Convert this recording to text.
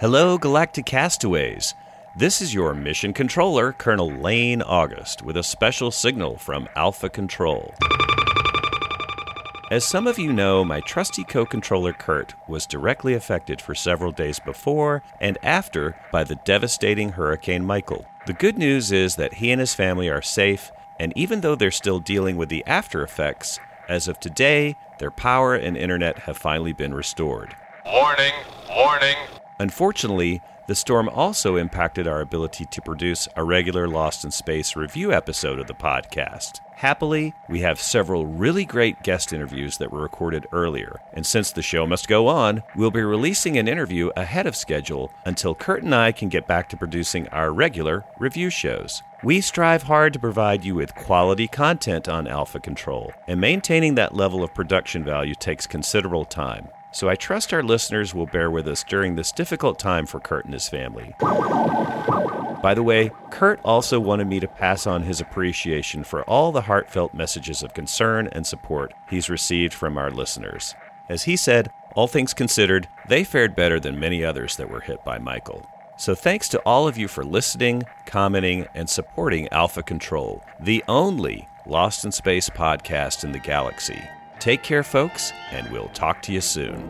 Hello, Galactic Castaways. This is your mission controller, Colonel Lane August, with a special signal from Alpha Control. As some of you know, my trusty co controller Kurt was directly affected for several days before and after by the devastating Hurricane Michael. The good news is that he and his family are safe, and even though they're still dealing with the after effects, as of today, their power and internet have finally been restored. Warning, warning. Unfortunately, the storm also impacted our ability to produce a regular Lost in Space review episode of the podcast. Happily, we have several really great guest interviews that were recorded earlier, and since the show must go on, we'll be releasing an interview ahead of schedule until Kurt and I can get back to producing our regular review shows. We strive hard to provide you with quality content on Alpha Control, and maintaining that level of production value takes considerable time. So I trust our listeners will bear with us during this difficult time for Kurt and his family. By the way, Kurt also wanted me to pass on his appreciation for all the heartfelt messages of concern and support he's received from our listeners. As he said, all things considered, they fared better than many others that were hit by Michael. So thanks to all of you for listening, commenting, and supporting Alpha Control, the only Lost in Space podcast in the galaxy. Take care, folks, and we'll talk to you soon.